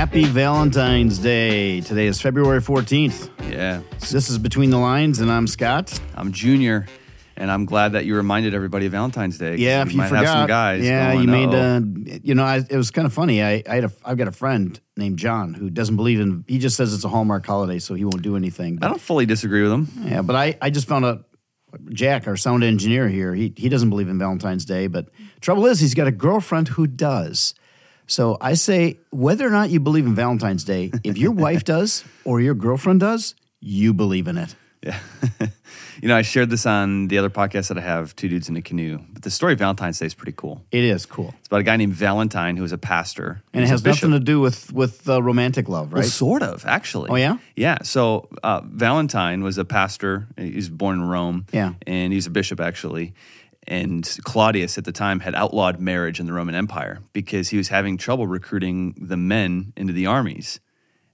Happy Valentine's Day. Today is February 14th. Yeah. This is Between the Lines, and I'm Scott. I'm Junior, and I'm glad that you reminded everybody of Valentine's Day. Yeah, if you might forgot. have some guys. yeah, going, you made, "Uh-oh." uh, you know, I, it was kind of funny. I, I had a, I've got a friend named John who doesn't believe in, he just says it's a Hallmark holiday, so he won't do anything. I don't fully disagree with him. yeah, but I, I just found out Jack, our sound engineer here, he, he doesn't believe in Valentine's Day, but trouble is he's got a girlfriend who does. So I say, whether or not you believe in Valentine's Day, if your wife does or your girlfriend does, you believe in it. Yeah. you know, I shared this on the other podcast that I have, Two Dudes in a Canoe. But the story of Valentine's Day is pretty cool. It is cool. It's about a guy named Valentine who was a pastor. And it has nothing to do with with uh, romantic love, right? Well, sort of, actually. Oh, yeah? Yeah. So uh, Valentine was a pastor. He was born in Rome. Yeah. And he's a bishop, actually. And Claudius at the time had outlawed marriage in the Roman Empire because he was having trouble recruiting the men into the armies.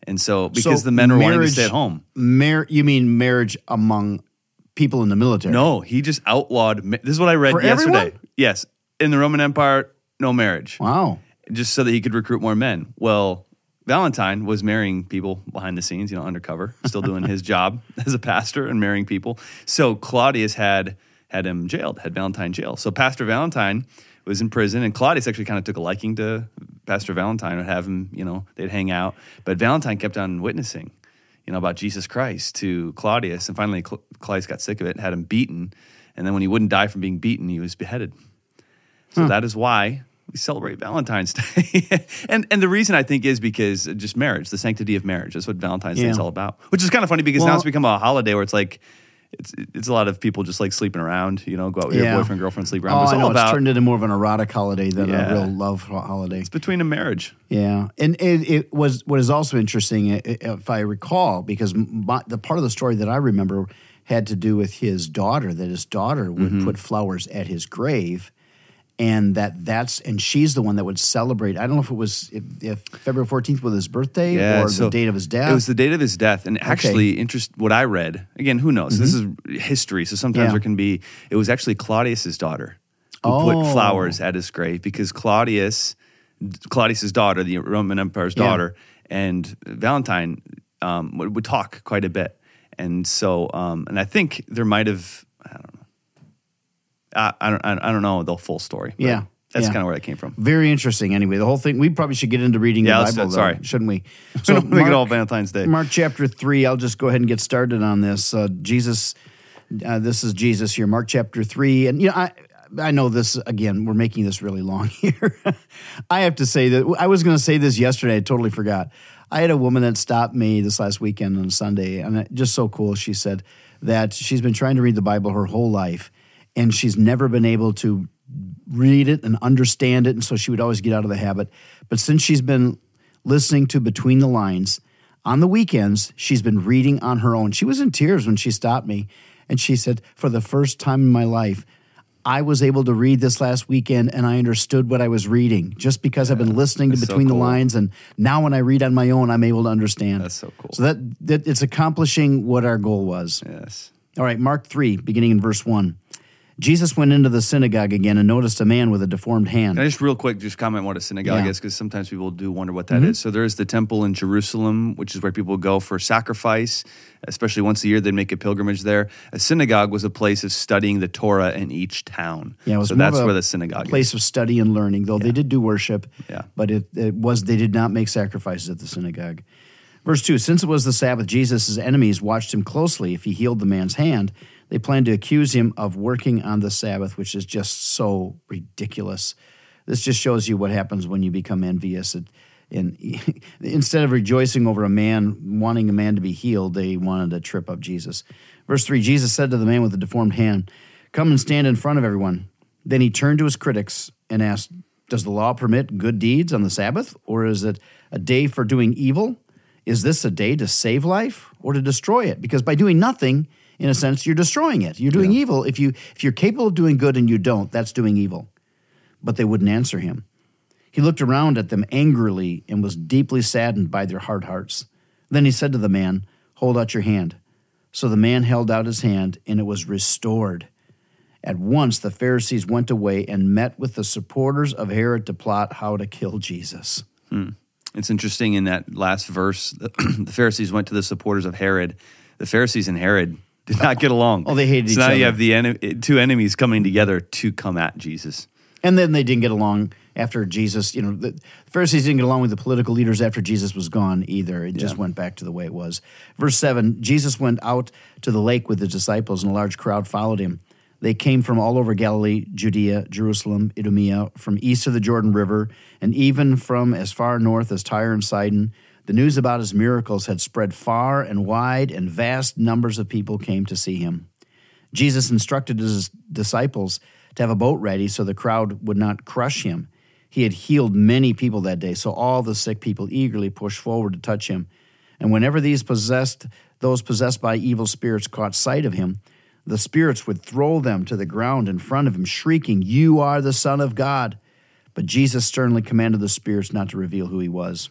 And so, because So the men were wanting to stay at home. Mar- you mean marriage among people in the military? No, he just outlawed. ma- This is what I read For yesterday. everyone? Yes. In the Roman Empire, no marriage. Wow. just so that he could recruit more men. Well, Valentine was marrying people behind the scenes, you know, undercover, still doing his job as a pastor and marrying people. So Claudius had had him jailed, had Valentine jailed. So Pastor Valentine was in prison, and Claudius actually kind of took a liking to Pastor Valentine, would have him, you know, they'd hang out. But Valentine kept on witnessing, you know, about Jesus Christ to Claudius, and finally Cl- Claudius got sick of it, had him beaten, and then when he wouldn't die from being beaten, he was beheaded. So that is why we celebrate Valentine's Day. and and the reason I think is because just marriage, the sanctity of marriage. That's what Valentine's Day is all about. Which is kind of funny because now it's become a holiday where it's like it's it's a lot of people just like sleeping around, you know, go out with Yeah. your boyfriend, girlfriend, sleep around. Oh, it's I know. all It's turned into more of an erotic holiday than Yeah. a real love holiday. it's between a marriage. Yeah, and it, it was what is also interesting, if I recall, because my, the part of the story that I remember had to do with his daughter. That his daughter would Mm-hmm. put flowers at his grave, and that that's and she's the one that would celebrate. I don't know if it was if, if February fourteenth was his birthday Yeah, or so the date of his death. It was the date of his death, and actually, interest. What I read again, who knows? This is history, so sometimes Mm-hmm. Yeah. there can be. It was actually Claudius's daughter who Oh. put flowers at his grave because Claudius, Claudius's daughter, the Roman Empire's Yeah. daughter, and Valentine um, would, would talk quite a bit, and so, um, and I think there might have. I don't know. I, I don't. I don't know the full story. Yeah, that's yeah. kind of where that came from. Very interesting. Anyway, the whole thing. We probably should get into reading Yeah, the Bible, though, Sorry. shouldn't we? So make Mark- it all Valentine's Day. Mark chapter 3, I'll just go ahead and get started on this. Uh, Jesus, uh, this is Jesus here, Mark chapter 3. And, you know, I, I know this, again, we're making this really long here. I have to say that I was going to say this yesterday, I totally forgot. I had a woman that stopped me this last weekend on Sunday, and it, just so cool. She said that she's been trying to read the Bible her whole life, and she's never been able to read it and understand it. And so she would always get out of the habit. But since she's been listening to Between the Lines on the weekends, she's been reading on her own. She was in tears when she stopped me. And she said, For the first time in my life, I was able to read this last weekend and I understood what I was reading just because I've been listening to that's so Between the. Lines. And now when I read on my own, I'm able to understand. That's so cool. So that, that it's accomplishing what our goal was. Yes. All right, Mark 3, beginning in verse 1. Jesus went into the synagogue again and noticed a man with a deformed hand. Can I just real quick just comment what a synagogue Yeah. Mm-hmm. is because sometimes people do wonder what that is. So there is the temple in Jerusalem, which is where people go for sacrifice, especially once a year. they'd make a pilgrimage there. A synagogue was a place of studying the Torah in each town. Yeah, it was so that's where the synagogue place is. of study and learning, though they did do worship. Yeah. But it, it was they did not make sacrifices at the synagogue. Verse 2 Since it was the Sabbath, Jesus' enemies watched him closely if he healed the man's hand. They plan to accuse him of working on the Sabbath, which is just so ridiculous. This just shows you what happens when you become envious. It, and instead of rejoicing over a man, wanting a man to be healed, they wanted to trip up Jesus. Verse 3 Jesus said to the man with the deformed hand, Come and stand in front of everyone. Then he turned to his critics and asked, Does the law permit good deeds on the Sabbath, or is it a day for doing evil? Is this a day to save life or to destroy it? Because by doing nothing, in a sense, you're destroying it. You're doing evil. If you if you're capable of doing good and you don't, that's doing evil. But they wouldn't answer him. He looked around at them angrily and was deeply saddened by their hard hearts. Then he said to the man, Hold out your hand. So the man held out his hand, and it was restored. At once the Pharisees went away and met with the supporters of Herod to plot how to kill Jesus. Hmm. It's interesting in that last verse, the, the Pharisees went to the supporters of Herod. The Pharisees and Herod did not get along. Oh, they hated so each now you have the ene- two enemies coming together to come at Jesus. And then they didn't get along after Jesus. You know, the Pharisees didn't get along with the political leaders after Jesus was gone either. It just Yeah. went back to the way it was. Verse 7 Jesus went out to the lake with his disciples, and a large crowd followed him. They came from all over Galilee, Judea, Jerusalem, Idumea, from east of the Jordan River, and even from as far north as Tyre and Sidon. The news about his miracles had spread far and wide, and vast numbers of people came to see him. Jesus instructed his disciples to have a boat ready so the crowd would not crush him. He had healed many people that day, so all the sick people eagerly pushed forward to touch him. And whenever these possessed, those possessed by evil spirits caught sight of him, the spirits would throw them to the ground in front of him, shrieking, You are the Son of God. But Jesus sternly commanded the spirits not to reveal who he was.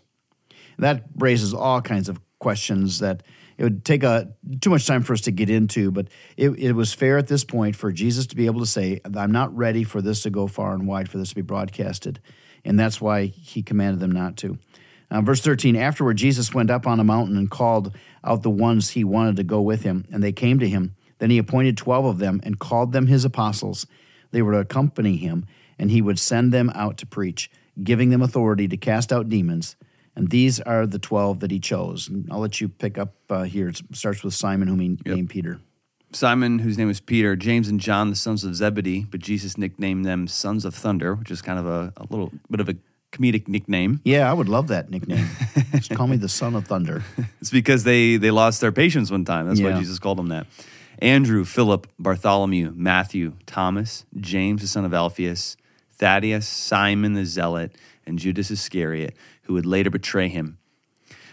That raises all kinds of questions that it would take a too much time for us to get into, but it, it was fair at this point for Jesus to be able to say, I'm not ready for this to go far and wide, for this to be broadcasted. And that's why he commanded them not to. Uh, verse 13 Afterward, Jesus went up on a mountain and called out the ones he wanted to go with him, and they came to him. Then he appointed 12 of them and called them his apostles. They were to accompany him, and he would send them out to preach, giving them authority to cast out demons. And these are the 12 that he chose. And I'll let you pick up uh, here. It starts with Simon, whom he named Peter. Simon, whose name was Peter, James and John, the sons of Zebedee, but Jesus nicknamed them sons of thunder, which is kind of a, a little bit of a comedic nickname. Yeah, I would love that nickname. Just call me the son of thunder. It's because they they lost their patience one time. That's why Jesus called them that. Andrew, Philip, Bartholomew, Matthew, Thomas, James the son of Alphaeus, Thaddeus, Simon the zealot, and Judas Iscariot, who would later betray him.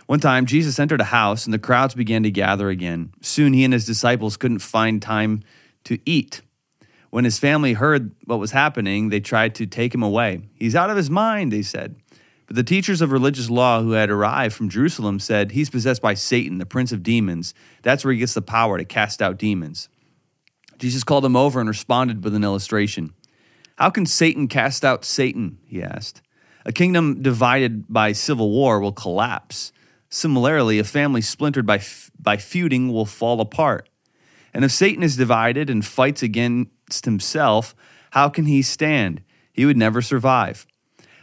One time, Jesus entered a house, and the crowds began to gather again. Soon he and his disciples couldn't find time to eat. When his family heard what was happening, they tried to take him away. He's out of his mind, they said. But the teachers of religious law who had arrived from Jerusalem said, He's possessed by Satan, the prince of demons. That's where he gets the power to cast out demons. Jesus called them over and responded with an illustration. How can Satan cast out Satan? He asked. A kingdom divided by civil war will collapse. Similarly, a family splintered by, f- by feuding will fall apart. And if Satan is divided and fights against himself, how can he stand? He would never survive.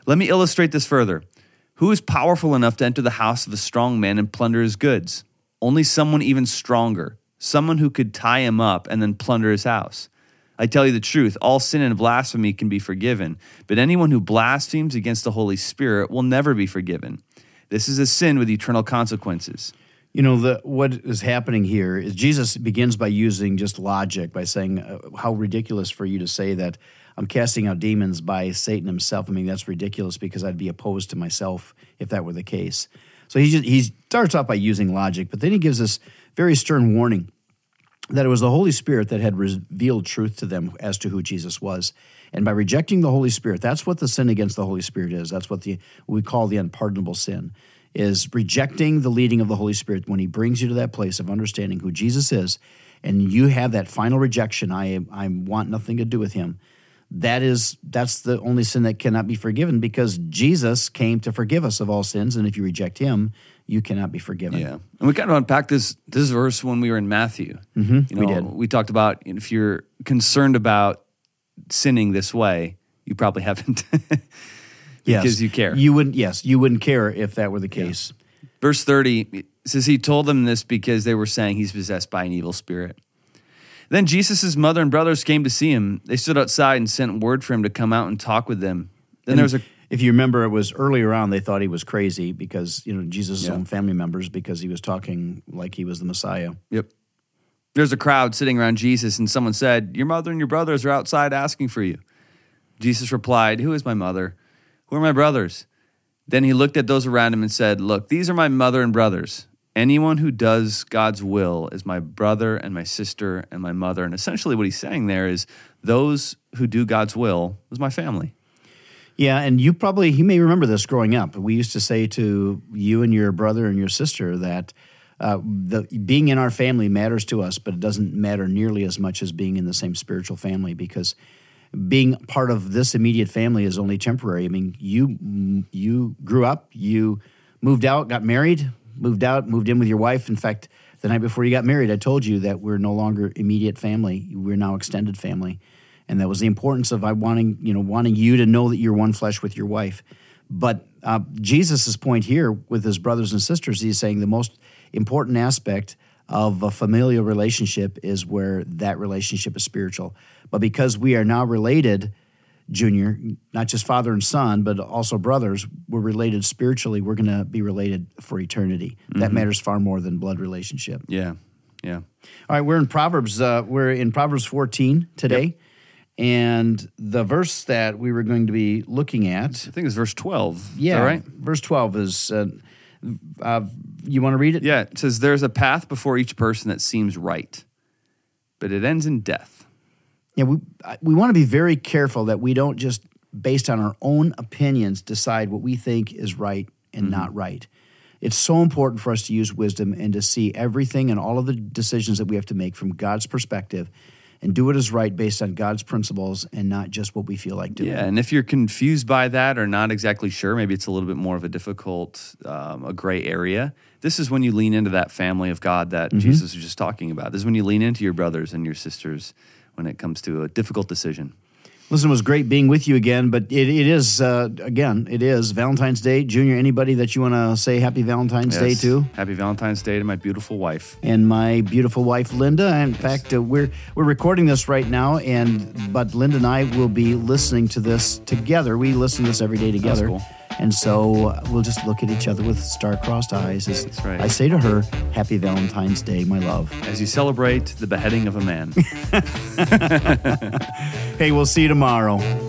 Let me illustrate this further. Who is powerful enough to enter the house of a strong man and plunder his goods? Only someone even stronger, someone who could tie him up and then plunder his house. I tell you the truth, all sin and blasphemy can be forgiven, but anyone who blasphemes against the Holy Spirit will never be forgiven. This is a sin with eternal consequences. You know, the, what is happening here is Jesus begins by using just logic, by saying, uh, How ridiculous for you to say that I'm casting out demons by Satan himself. I mean, that's ridiculous because I'd be opposed to myself if that were the case. So he, just, he starts off by using logic, but then he gives this very stern warning that it was the Holy Spirit that had revealed truth to them as to who Jesus was. And by rejecting the Holy Spirit, that's what the sin against the Holy Spirit is. That's what the we call the unpardonable sin is rejecting the leading of the Holy Spirit when he brings you to that place of understanding who Jesus is and you have that final rejection, I I want nothing to do with him. That is that's the only sin that cannot be forgiven because Jesus came to forgive us of all sins and if you reject him, you cannot be forgiven. Yeah, and we kind of unpacked this this verse when we were in Matthew. Mm-hmm, you know, we did. We talked about if you're concerned about sinning this way, you probably haven't, Yes. because you care. You wouldn't yes, you wouldn't care if that were the case. Verse thirty says he told them this because they were saying he's possessed by an evil spirit. Then Jesus' mother and brothers came to see him. They stood outside and sent word for him to come out and talk with them. Then there was a If you remember, it was earlier on they thought he was crazy because you know Jesus' Yeah. own family members because he was talking like he was the Messiah. Yep. There's a crowd sitting around Jesus, and someone said, Your mother and your brothers are outside asking for you. Jesus replied, Who is my mother? Who are my brothers? Then he looked at those around him and said, Look, these are my mother and brothers. Anyone who does God's will is my brother and my sister and my mother. And essentially, what he's saying there is, Those who do God's will is my family. Yeah, and you probably he may remember this growing up. We used to say to you and your brother and your sister that uh, the being in our family matters to us, but it doesn't matter nearly as much as being in the same spiritual family because being part of this immediate family is only temporary. I mean, you you grew up, you moved out, got married, moved out, moved in with your wife. In fact, the night before you got married, I told you that we're no longer immediate family. We're now extended family. And that was the importance of I wanting, you know, wanting you to know that you're one flesh with your wife. But uh, Jesus' point here with his brothers and sisters, he's saying the most important aspect of a familial relationship is where that relationship is spiritual. But because we are now related, Junior, not just father and son, but also brothers, we're related spiritually. We're going to be related for eternity. That Mm-hmm. matters far more than blood relationship. Yeah. Yeah. All right, we're in Proverbs. Uh, we're in Proverbs 14 today. And the verse that we were going to be looking at, I think it's verse 12. Yeah, right? verse 12 is, uh, uh, you want to read it? Yeah. It says, There's a path before each person that seems right, but it ends in death. Yeah, we we want to be very careful that we don't just based on our own opinions decide what we think is right and not right. It's so important for us to use wisdom and to see everything and all of the decisions that we have to make from God's perspective and do what is right based on God's principles and not just what we feel like doing. Yeah, and if you're confused by that or not exactly sure, maybe it's a little bit more of a difficult, um, a gray area. This is when you lean into that family of God that Mm-hmm. Jesus was just talking about. This is when you lean into your brothers and your sisters when it comes to a difficult decision. Listen, it was great being with you again, but it, it is, uh, again, it is Valentine's Day. Junior, anybody that you want to say happy Valentine's Day to? Happy Valentine's Day to my beautiful wife. and my beautiful wife Linda. In fact, uh, we're we're recording this right now, and but Linda and I will be listening to this together. We listen to this every day together, cool. And so we'll just look at each other with star-crossed eyes. As That's right. I say to her, "Happy Valentine's Day, my love." As you celebrate the beheading of a man. Hey, we'll see you tomorrow.